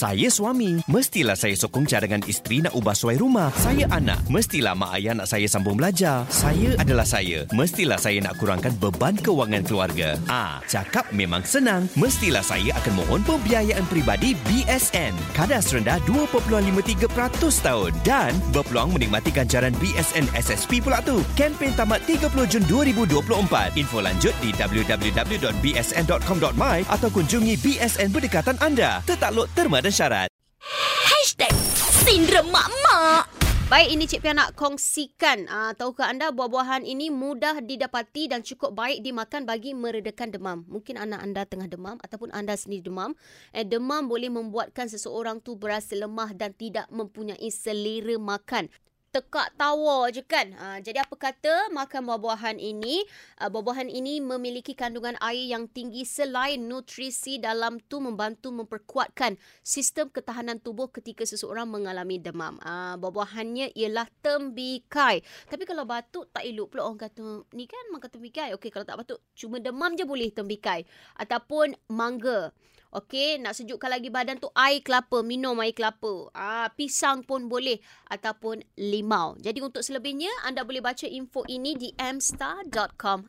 Saya suami, mestilah saya sokong cadangan isteri nak ubah suai rumah. Saya anak, mestilah mak ayah nak saya sambung belajar. Saya adalah saya, mestilah saya nak kurangkan beban kewangan keluarga. Ah, cakap memang senang. Mestilah saya akan mohon pembiayaan peribadi BSN. Kadar rendah 2.53% tahun dan berpeluang menikmati ganjaran BSN SSP pula tu. Kempen tamat 30 Jun 2024. Info lanjut di www.bsn.com.my atau kunjungi BSN berdekatan anda. Tetakluk terma dan syarat. Hashtag Sindrom Mak-Mak. Baik, ini Cik Pia nak kongsikan. Uh, tahukah anda buah-buahan ini mudah didapati dan cukup baik dimakan bagi meredakan demam. Mungkin anak anda tengah demam ataupun anda sendiri demam. Eh, demam boleh membuatkan seseorang tu berasa lemah dan tidak mempunyai selera makan tekak tawa je kan. Ha, jadi apa kata makan buah-buahan ini? Uh, buah-buahan ini memiliki kandungan air yang tinggi selain nutrisi dalam tu membantu memperkuatkan sistem ketahanan tubuh ketika seseorang mengalami demam. Uh, buah-buahannya ialah tembikai. Tapi kalau batuk tak elok pula orang kata ni kan makan tembikai. Okey kalau tak batuk cuma demam je boleh tembikai. Ataupun mangga. Okey, nak sejukkan lagi badan tu air kelapa, minum air kelapa. Ah, pisang pun boleh ataupun limau. Jadi untuk selebihnya anda boleh baca info ini di mstar.com.my.